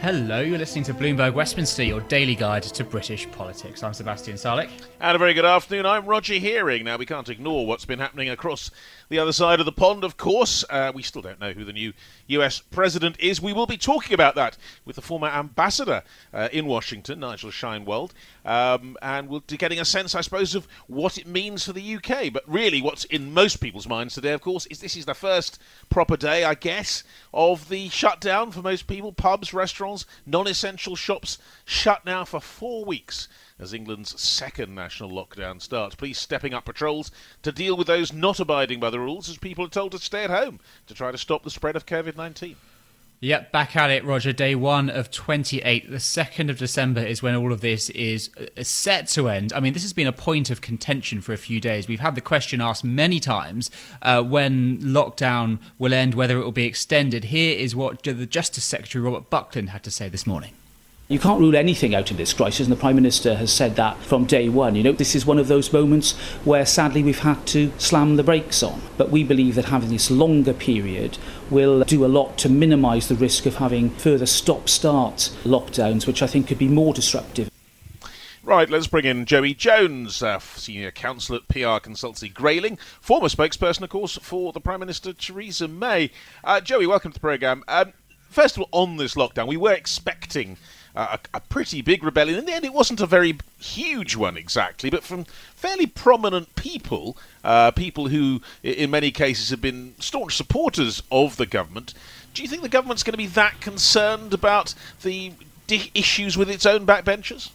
Hello, you're listening to Bloomberg Westminster, your daily guide to British politics. I'm Sebastian Salek. And a very good afternoon. I'm Roger Hearing. Now, we can't ignore what's been happening across the other side of the pond, of course. Uh, we still don't know who the new US president is. We will be talking about that with the former ambassador uh, in Washington, Nigel Sheinwald, um, and we'll be getting a sense, I suppose, of what it means for the UK. But really, what's in most people's minds today, of course, is this is the first proper day, I guess, of the shutdown for most people. Pubs, restaurants, non essential shops shut now for four weeks as England's second national lockdown starts. Police stepping up patrols to deal with those not abiding by the rules as people are told to stay at home to try to stop the spread of COVID 19. Yep, back at it, Roger. Day one of 28. The 2nd of December is when all of this is uh, set to end. I mean, this has been a point of contention for a few days. We've had the question asked many times uh, when lockdown will end, whether it will be extended. Here is what the Justice Secretary Robert Buckland had to say this morning. You can't rule anything out in this crisis, and the Prime Minister has said that from day one. You know, this is one of those moments where sadly we've had to slam the brakes on. But we believe that having this longer period will do a lot to minimise the risk of having further stop start lockdowns, which I think could be more disruptive. Right, let's bring in Joey Jones, uh, senior counsel at PR consultancy Grayling, former spokesperson, of course, for the Prime Minister Theresa May. Uh, Joey, welcome to the programme. Um, first of all, on this lockdown, we were expecting a, a, pretty big rebellion. In the end, it wasn't a very huge one exactly, but from fairly prominent people, uh, people who, in many cases, have been staunch supporters of the government. Do you think the government's going to be that concerned about the di- issues with its own backbenchers?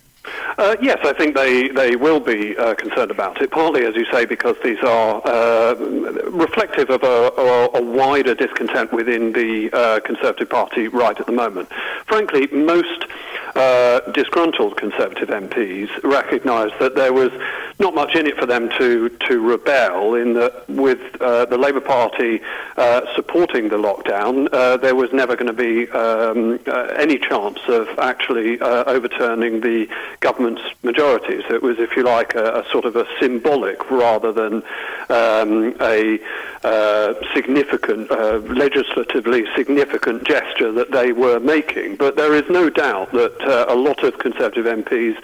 Uh, yes, I think they, they will be uh, concerned about it, partly, as you say, because these are uh, reflective of a, a, a, wider discontent within the uh, Conservative Party right at the moment. Frankly, most uh, disgruntled Conservative MPs recognised that there was not much in it for them to, to rebel, in that with uh, the Labour Party supporting the lockdown, there was never going to be um, any chance of actually overturning the government's majority. So it was, if you like, a, a sort of a symbolic rather than um, a uh, significant, uh, legislatively significant gesture that they were making. But there is no doubt that uh, a lot of Conservative MPs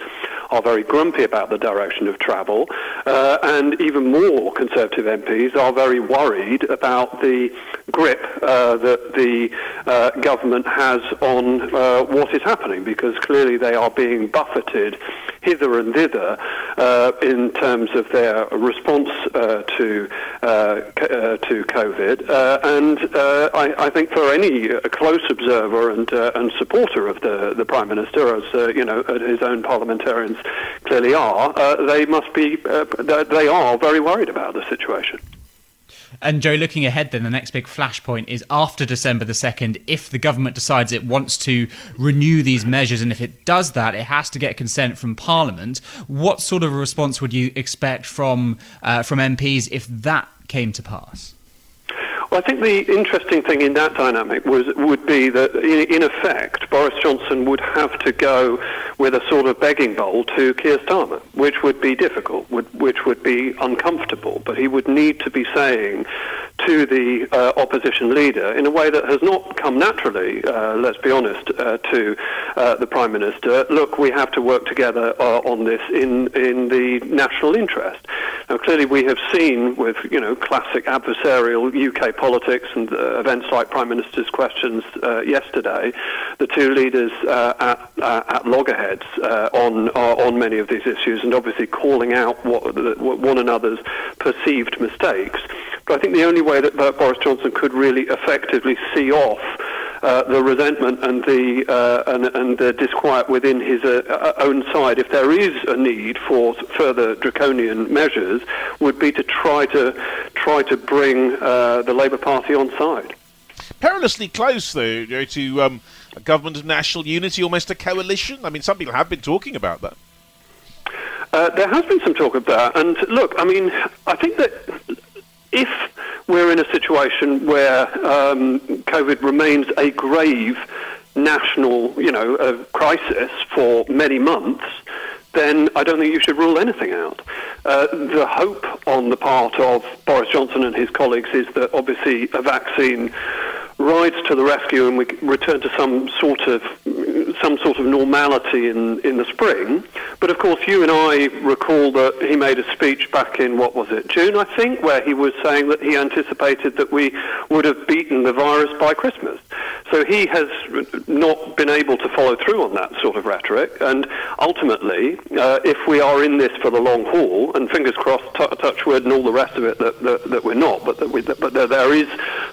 are very grumpy about the direction of travel, uh, and even more Conservative MPs are very worried about the grip uh, that the uh, government has on uh, what is happening, because clearly they are being buffeted hither and thither uh, in terms of their response uh, to to COVID. and I, I, think for any close observer and and supporter of the the prime minister, as you know, his own parliamentarians clearly are, uh, they must be, uh, they are very worried about the situation. And Joe, looking ahead, then the next big flashpoint is after December the 2nd. If the government decides it wants to renew these measures, and if it does that, it has to get consent from Parliament. What sort of a response would you expect from, uh, from MPs if that came to pass? Well, I think the interesting thing in that dynamic was would be that, in, in, effect, Boris Johnson would have to go with a sort of begging bowl to Keir Starmer, which would be difficult, would, which would be uncomfortable. But he would need to be saying to the uh, opposition leader in a way that has not come naturally, uh, let's be honest, uh, to uh, the Prime Minister, look, we have to work together uh, on this in, in the national interest. Now, clearly we have seen with, you know, classic adversarial UK politics and uh, events like Prime Minister's questions yesterday, the two leaders at, at loggerheads on, on many of these issues and obviously calling out what, what one another's perceived mistakes. But I think the only way that Boris Johnson could really effectively see off uh, the resentment and the uh, and, and, the disquiet within his uh, uh, own side, if there is a need for further draconian measures, would be to try to try to bring uh, the Labour Party on side. Perilously close, though, you know, to um, a government of national unity, almost a coalition. I mean, some people have been talking about that. Uh, there has been some talk of that, and look, I mean, I think that if we're in a situation where um, COVID remains a grave national, you know, uh, crisis for many months, then I don't think you should rule anything out. Uh, the hope on the part of Boris Johnson and his colleagues is that obviously a vaccine rides to the rescue and we return to some sort of some sort of normality in, in the spring. But of course, you and I recall that he made a speech back in what was it June, I think, where he was saying that he anticipated that we would have beaten the virus by Christmas. So he has not been able to follow through on that sort of rhetoric. And ultimately, uh, if we are in this for the long haul, and fingers crossed, t- touch wood, and all the rest of it, that, that, that we're not, but that, we, that but there, is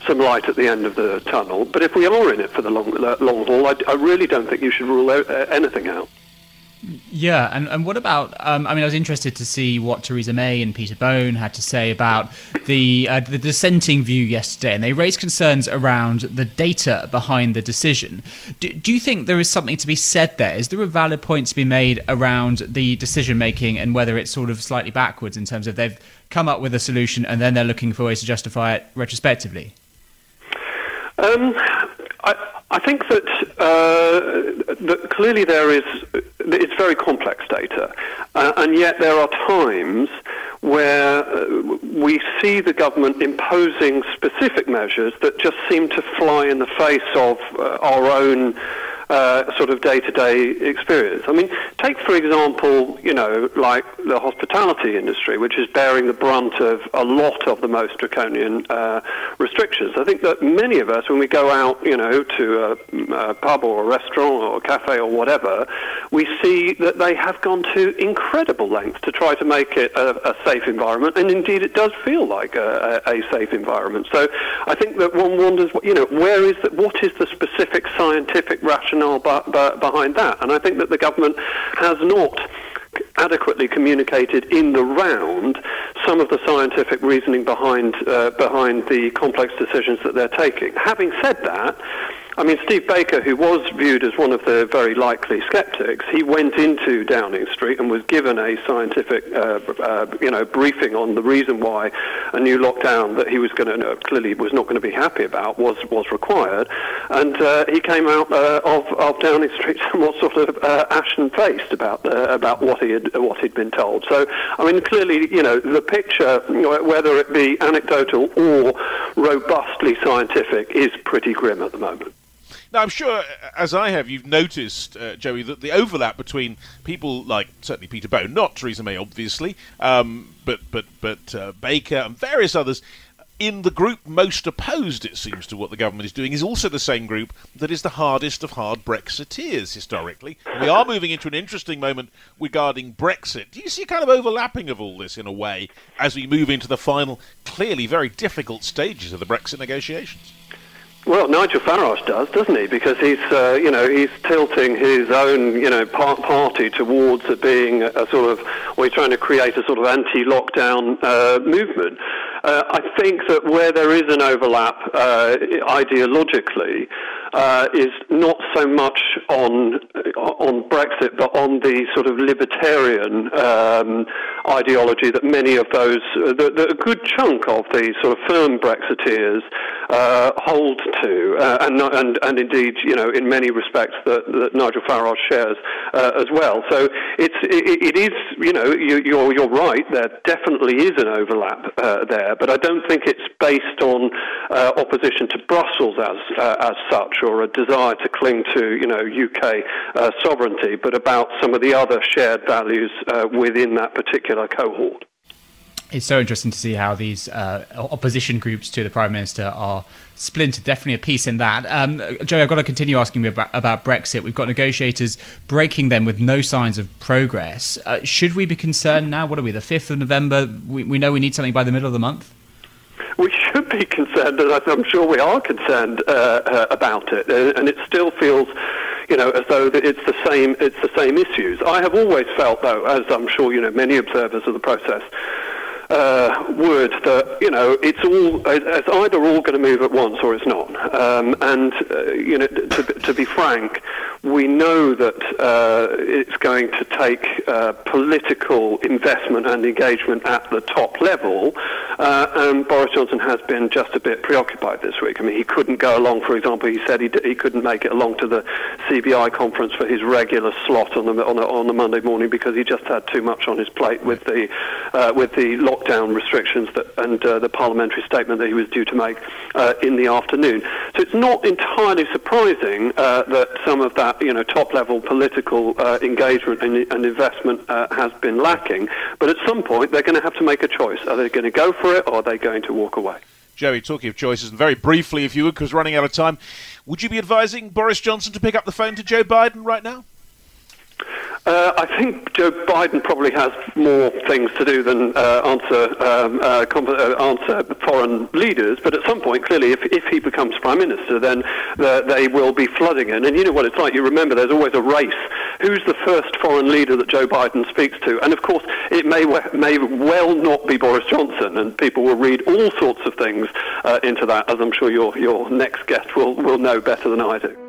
some light at the end of the tunnel. But if we are in it for the long, long haul, I, I really don't think you should rule anything out. Yeah, and, and what about? Um, I mean, I was interested to see what Theresa May and Peter Bone had to say about the uh, the dissenting view yesterday, and they raised concerns around the data behind the decision. Do, do you think there is something to be said there? Is there a valid point to be made around the decision making and whether it's sort of slightly backwards in terms of they've come up with a solution and then they're looking for ways to justify it retrospectively? Um, I, I think that, uh, that clearly there is, it's very complex data, uh, and yet there are times where uh, we see the government imposing specific measures that just seem to fly in the face of uh, our own uh, sort of day-to-day experience. I mean, take for example, you know, like the hospitality industry, which is bearing the brunt of a lot of the most draconian uh, restrictions. I think that many of us, when we go out, you know, to a, a pub or a restaurant or a cafe or whatever, we see that they have gone to incredible lengths to try to make it a, a safe environment, and indeed it does feel like a, a, safe environment. So I think that one wonders, you know, where is the, what is the specific scientific rationale rationale behind that. And I think that the government has not adequately communicated in the round some of the scientific reasoning behind uh, behind the complex decisions that they're taking. Having said that, I mean, Steve Baker, who was viewed as one of the very likely skeptics, he went into Downing Street and was given a scientific, uh, uh, you know, briefing on the reason why a new lockdown that he was going to clearly was not going to be happy about was was required, and uh, he came out uh, of, of Downing Street somewhat sort of uh, ashen faced about about what he had what he'd been told. So, I mean, clearly, you know, the picture, whether it be anecdotal or robustly scientific, is pretty grim at the moment. Now, I'm sure, as I have, you've noticed, uh, Joey, that the overlap between people like certainly Peter Bone, not Theresa May, obviously, um, but but but uh, Baker and various others. In the group most opposed, it seems, to what the government is doing, is also the same group that is the hardest of hard Brexiteers historically. We are moving into an interesting moment regarding Brexit. Do you see kind of overlapping of all this in a way as we move into the final, clearly very difficult stages of the Brexit negotiations? Well, Nigel Farage does, doesn't he? Because he's, uh, you know, he's tilting his own, you know, party towards being a, a sort of, or he's trying to create a sort of anti-lockdown uh, movement. Uh, I think that where there is an overlap uh, ideologically, uh, is not so much on on Brexit, but on the sort of libertarian um, ideology that many of those, uh, the, the, a good chunk of the sort of firm Brexiteers uh, hold to, uh, and, and and indeed, you know, in many respects that, that Nigel Farage shares uh, as well. So it's it, it is, you know, you, you're you're right. There definitely is an overlap uh, there, but I don't think it's based on uh, opposition to Brussels as as such or a desire to cling to, you know, UK uh, sovereignty, but about some of the other shared values uh, within that particular cohort. It's so interesting to see how these uh, opposition groups to the Prime Minister are splintered. Definitely a piece in that. Um, Joe, I've got to continue asking you about, about, Brexit. We've got negotiators breaking them with no signs of progress. Uh, should we be concerned now? What are we, the 5th of November? We, we know we need something by the middle of the month? We should be concerned, and I'm sure we are concerned uh, uh, about it. Uh, and it still feels, you know, as though it's the same. It's the same issues. I have always felt, though, as I'm sure you know, many observers of the process uh, would that you know it's all it's either all going to move at once or it's not. Um, and uh, you know, to, to, be frank, we know that uh, it's going to take political investment and engagement at the top level. Uh, and Boris Johnson has been just a bit preoccupied this week. I mean, he couldn't go along. For example, he said he, d- he couldn't make it along to the CBI conference for his regular slot on the on the, on Monday morning because he just had too much on his plate with the uh, with the lockdown restrictions that, and uh, the parliamentary statement that he was due to make uh, in the afternoon. So it's not entirely surprising uh, that some of that, you know, top-level political uh, engagement and, and investment has been lacking. But at some point, they're going to have to make a choice. Are they going to go for it, or are they going to walk away? Joey, talking of choices, and very briefly, if you would, because running out of time, would you be advising Boris Johnson to pick up the phone to Joe Biden right now? Uh, I think Joe Biden probably has more things to do than uh, answer um, uh, uh answer foreign leaders. But at some point, clearly, if, if he becomes prime minister, then uh, they will be flooding in. And you know what it's like. You remember there's always a race. Who's the first foreign leader that Joe Biden speaks to? And of course, it may may well not be Boris Johnson, and people will read all sorts of things uh, into that, as I'm sure your your next guest will will know better than I do.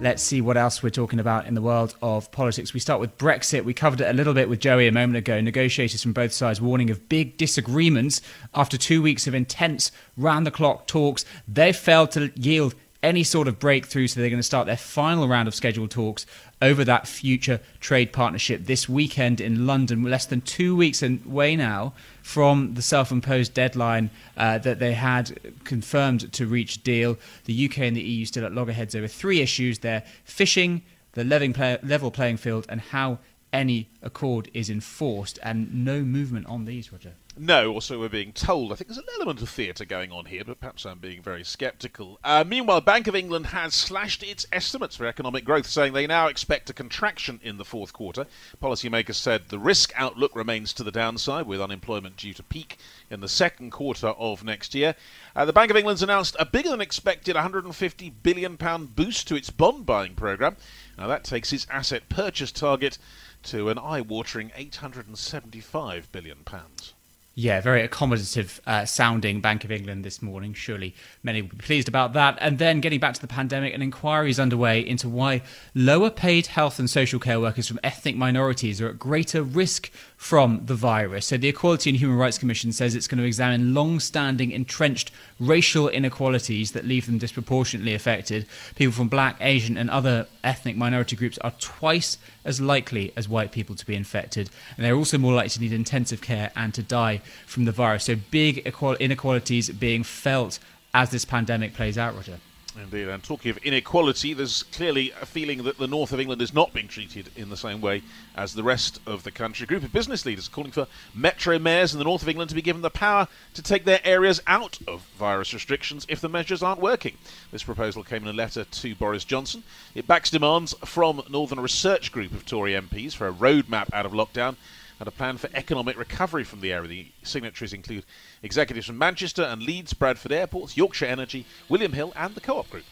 Let's see what else we're talking about in the world of politics. We start with Brexit. We covered it a little bit with Joey a moment ago. Negotiators from both sides warning of big disagreements after two weeks of intense round the clock talks. They failed to yield any sort of breakthrough, so they're going to start their final round of scheduled talks over that future trade partnership this weekend in London. Less than two weeks away now from the self imposed deadline uh, that they had confirmed to reach deal. The UK and the EU still at loggerheads over three issues there fishing, the level playing field, and how any accord is enforced, and no movement on these, Roger. No, also we're being told. I think there's an element of theatre going on here, but perhaps I'm being very sceptical. Uh, meanwhile, Bank of England has slashed its estimates for economic growth, saying they now expect a contraction in the fourth quarter. Policymakers said the risk outlook remains to the downside, with unemployment due to peak in the second quarter of next year. Uh, the Bank of England's announced a bigger than expected 150 billion pound boost to its bond buying programme. Now that takes its asset purchase target to an eye-watering 875 billion pounds. Yeah, very accommodative uh, sounding Bank of England this morning. Surely many will be pleased about that. And then getting back to the pandemic, an inquiry is underway into why lower paid health and social care workers from ethnic minorities are at greater risk from the virus. So the Equality and Human Rights Commission says it's going to examine long standing entrenched racial inequalities that leave them disproportionately affected. People from black, Asian, and other ethnic minority groups are twice as likely as white people to be infected, and they're also more likely to need intensive care and to die from the virus. So big inequalities being felt as this pandemic plays out, Roger. Indeed, and talking of inequality, there's clearly a feeling that the north of England is not being treated in the same way as the rest of the country. A group of business leaders calling for metro mayors in the north of England to be given the power to take their areas out of virus restrictions if the measures aren't working. This proposal came in a letter to Boris Johnson. It backs demands from Northern Research Group of Tory MPs for a roadmap out of lockdown and a plan for economic recovery from the area. The signatories include executives from Manchester and Leeds, Bradford Airports, Yorkshire Energy, William Hill, and the Co op Group.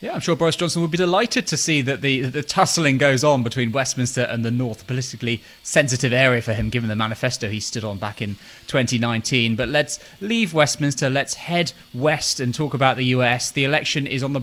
Yeah, I'm sure Boris Johnson would be delighted to see that the, the tussling goes on between Westminster and the North, a politically sensitive area for him, given the manifesto he stood on back in 2019. But let's leave Westminster, let's head west and talk about the US. The election is on the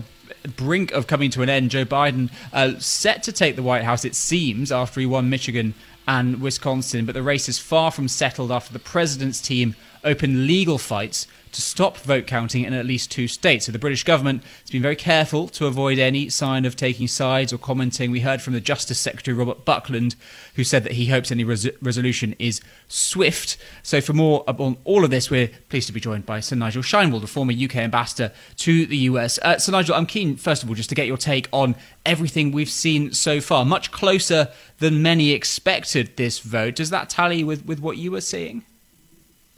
brink of coming to an end. Joe Biden uh, set to take the White House, it seems, after he won Michigan and Wisconsin, but the race is far from settled after the president's team opened legal fights to stop vote counting in at least two states. So the British government has been very careful to avoid any sign of taking sides or commenting. We heard from the Justice Secretary Robert Buckland, who said that he hopes any res- resolution is swift. So for more on all of this, we're pleased to be joined by Sir Nigel Sheinwald, the former UK ambassador to the US. Uh, Sir Nigel, I'm keen, first of all, just to get your take on everything we've seen so far. Much closer than many expected this vote. Does that tally with, with what you were seeing?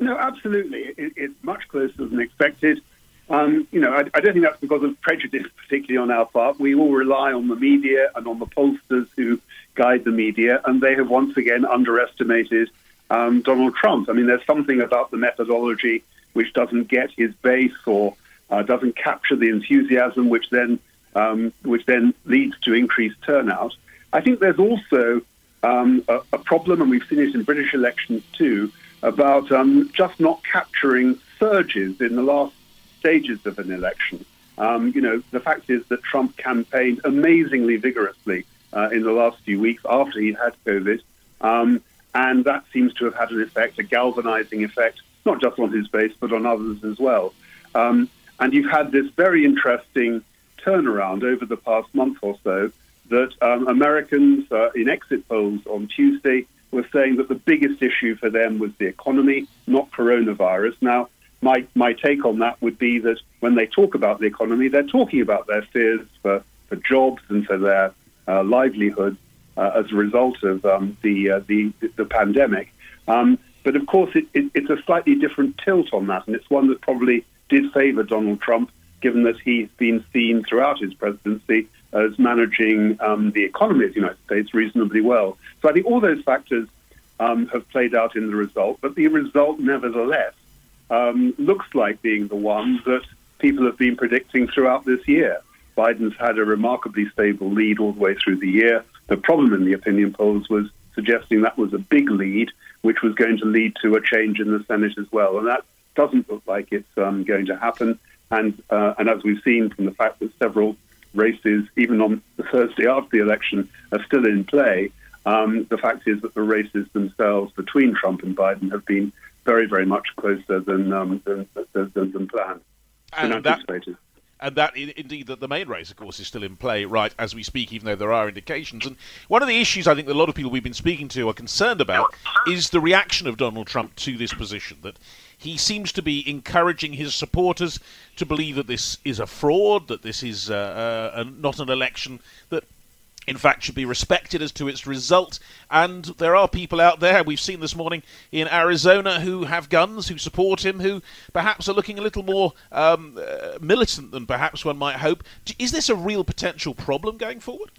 No, absolutely. It, it's much closer than expected. Um, you know, I, I, don't think that's because of prejudice, particularly on our part. We all rely on the media and on the pollsters who guide the media, and they have once again underestimated um, Donald Trump. I mean, there's something about the methodology which doesn't get his base or uh, doesn't capture the enthusiasm, which then um, which then leads to increased turnout. I think there's also um, a, a problem, and we've seen it in British elections too about um, just not capturing surges in the last stages of an election. Um, you know, the fact is that Trump campaigned amazingly vigorously uh, in the last few weeks after he had COVID, um, and that seems to have had an effect, a galvanizing effect, not just on his base but on others as well. Um, and you've had this very interesting turnaround over the past month or so that um, Americans uh, in exit polls on Tuesday were saying that the biggest issue for them was the economy, not coronavirus. Now, my, my take on that would be that when they talk about the economy, they're talking about their fears for, for jobs and for their uh, livelihood uh, as a result of um, the, uh, the, the pandemic. Um, but of course, it, it, it's a slightly different tilt on that, and it's one that probably did favour Donald Trump, given that he's been seen throughout his presidency as managing um, the economy of the United States reasonably well. So I think all those factors um, have played out in the result, but the result, nevertheless, um, looks like being the one that people have been predicting throughout this year. Biden's had a remarkably stable lead all the way through the year. The problem in the opinion polls was suggesting that was a big lead, which was going to lead to a change in the Senate as well. And that doesn't look like it's um, going to happen. And, uh, and as we've seen from the fact that several races, even on the Thursday after the election, are still in play. Um, the fact is that the races themselves between Trump and Biden have been very, very much closer than um, than, than, than, planned. And that, and that indeed that the main race, of course, is still in play right as we speak, even though there are indications. And one of the issues I think that a lot of people we've been speaking to are concerned about is the reaction of Donald Trump to this position. That he seems to be encouraging his supporters to believe that this is a fraud, that this is uh, uh, not an election that in fact should be respected as to its result. And there are people out there, we've seen this morning in Arizona, who have guns, who support him, who perhaps are looking a little more um, uh, militant than perhaps one might hope. Is this a real potential problem going forward?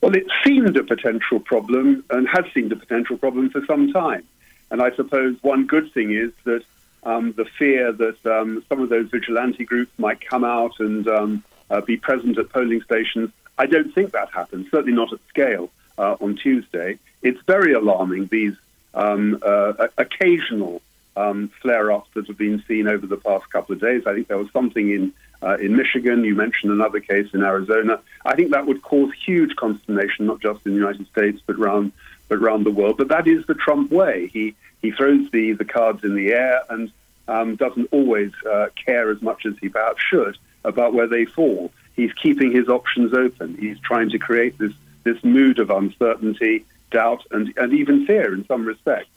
Well, it seemed a potential problem and has seemed a potential problem for some time. And I suppose one good thing is that um, the fear that um, some of those vigilante groups might come out and um, uh, be present at polling stations, I don't think that happens, certainly not at scale uh, on Tuesday. It's very alarming, these um, uh, occasional um, flare ups that have been seen over the past couple of days. I think there was something in, uh, in Michigan. You mentioned another case in Arizona. I think that would cause huge consternation, not just in the United States, but around, but around the world. But that is the Trump way. He he throws the, the cards in the air and um, doesn't always uh, care as much as he perhaps should about where they fall. He's keeping his options open. He's trying to create this, this mood of uncertainty, doubt, and, and even fear in some respects.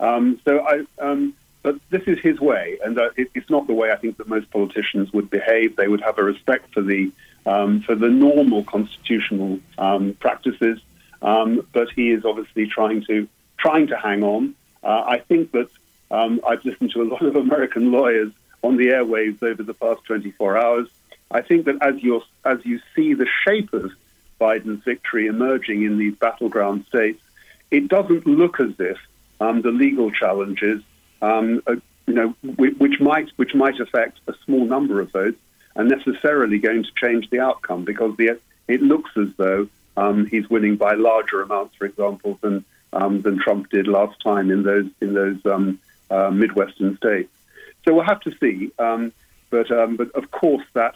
Um, so I, um, but this is his way, and uh, it, it's not the way I think that most politicians would behave. They would have a respect for the um, for the normal constitutional um, practices, um, but he is obviously trying to trying to hang on. Uh, I think that um, I've listened to a lot of American lawyers on the airwaves over the past 24 hours. I think that as you as you see the shape of Biden's victory emerging in these battleground states, it doesn't look as if um, the legal challenges, um, uh, you know, which, might which might affect a small number of votes, are necessarily going to change the outcome because the, it looks as though um, he's winning by larger amounts, for example, than um, than Trump did last time in those in those um, uh, midwestern states. So we'll have to see. Um, but but of course that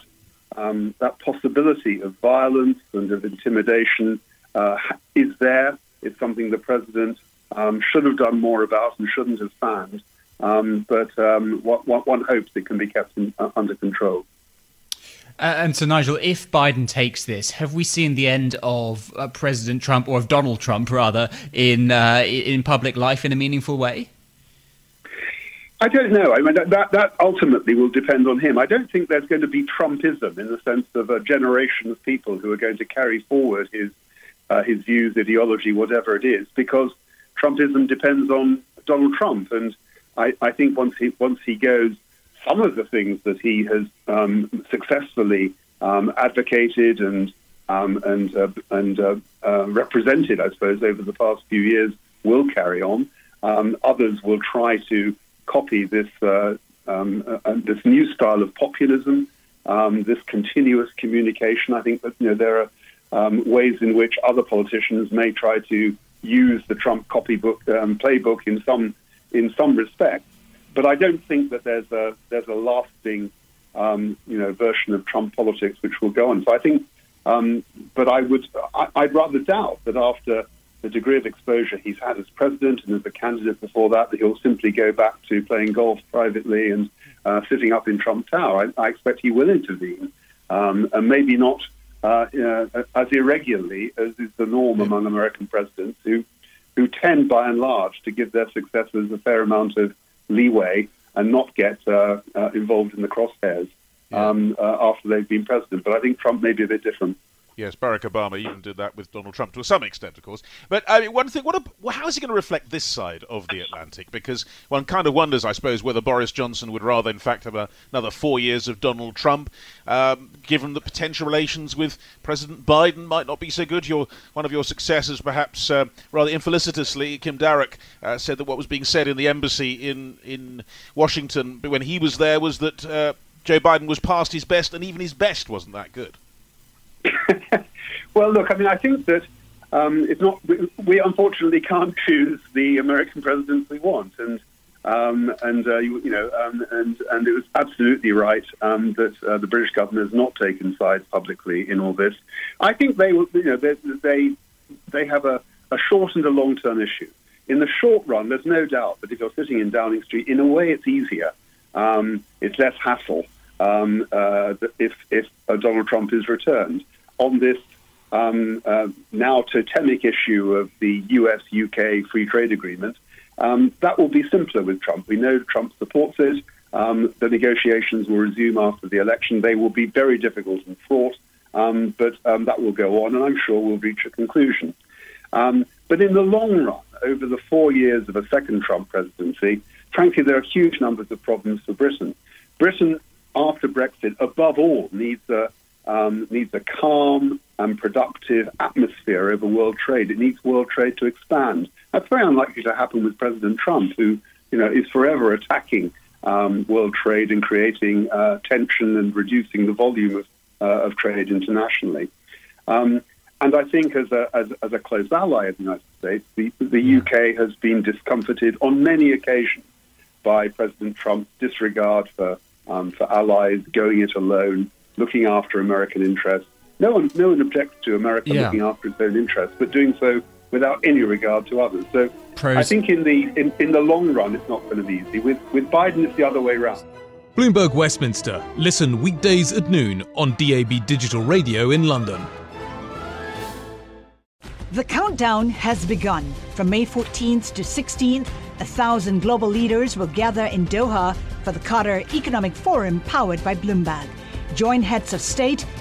um, that possibility of violence and of intimidation uh, is there. It's something the president um, should have done more about and shouldn't have fanned. Um, but um, one, one, hopes it can be kept in, uh, under control. Uh, and so, Nigel, if Biden takes this, have we seen the end of uh, President Trump, or of Donald Trump, rather, in uh, in public life in a meaningful way? I don't know. I mean, that, that ultimately will depend on him. I don't think there's going to be Trumpism in the sense of a generation of people who are going to carry forward his uh, his views, ideology, whatever it is, because Trumpism depends on Donald Trump. And I, I think once he once he goes, some of the things that he has um, successfully um, advocated and um, and uh, and uh, uh represented, I suppose, over the past few years, will carry on. Um, others will try to copy this uh, um, uh, uh, this new style of populism, um, this continuous communication. I think that you know there are um, ways in which other politicians may try to use the Trump copybook um, playbook in some in some respects, but I don't think that there's a there's a lasting um, you know version of Trump politics which will go on. So I think, but I would I, I'd rather doubt that after the degree of exposure he's had as president and as a candidate before that, that he'll simply go back to playing golf privately and uh, sitting up in Trump Tower. I, I expect he will intervene, um, and maybe not uh, uh, as irregularly as is the norm among American presidents, who who tend, by and large, to give their successors a fair amount of leeway and not get uh, uh, involved in the crosshairs um, uh, after they've been president. But I think Trump may be a bit different. Yes, Barack Obama even did that with Donald Trump to some extent, of course. But I mean, one thing, what a, how is he going to reflect this side of the Atlantic? Because one kind of wonders, I suppose, whether Boris Johnson would rather, in fact, have a, another four years of Donald Trump, um, given that potential relations with President Biden might not be so good. Your one of your successors, perhaps uh, rather infelicitously, Kim Darroch, uh, said that what was being said in the embassy in in Washington when he was there was that uh, Joe Biden was past his best, and even his best wasn't that good. well, look, I mean, I think that um, it's not. We, we, unfortunately can't choose the American presidents we want, and um, and uh, you, you, know, um, and and it was absolutely right um, that uh, the British government has not taken sides publicly in all this. I think they, you know, they they, they have a, a short and a long term issue. In the short run, there's no doubt that if you're sitting in Downing Street, in a way, it's easier. Um, it's less hassle um, uh, if, if Donald Trump is returned on this um, uh, now totemic issue of the US UK free trade agreement. Um, that will be simpler with Trump. We know Trump supports it. Um, the negotiations will resume after the election. They will be very difficult and fraught, um, but um, that will go on, and I'm sure we'll reach a conclusion. but in the long run, over the four years of a second Trump presidency, frankly, there are huge numbers of problems for Britain. Britain after Brexit, above all, needs a um, needs a calm and productive atmosphere over world trade. It needs world trade to expand. That's very unlikely to happen with President Trump, who you know is forever attacking um, world trade and creating uh, tension and reducing the volume of, uh, of trade internationally. Um, and I think, as a, as, as, a close ally of the United States, the, the UK has been discomfited on many occasions by President Trump's disregard for um, for allies, going it alone, looking after American interests. No one, no one objects to America yeah. looking after its own interests, but doing so without any regard to others. So Pros. I think in the in, in the long run, it's not going to be easy. With with Biden, it's the other way around. Bloomberg Westminster. Listen weekdays at noon on DAB Digital Radio in London. The countdown has begun. From May 14th to 16th, A thousand global leaders will gather in Doha for the Qatar Economic Forum powered by Bloomberg. Join heads of state,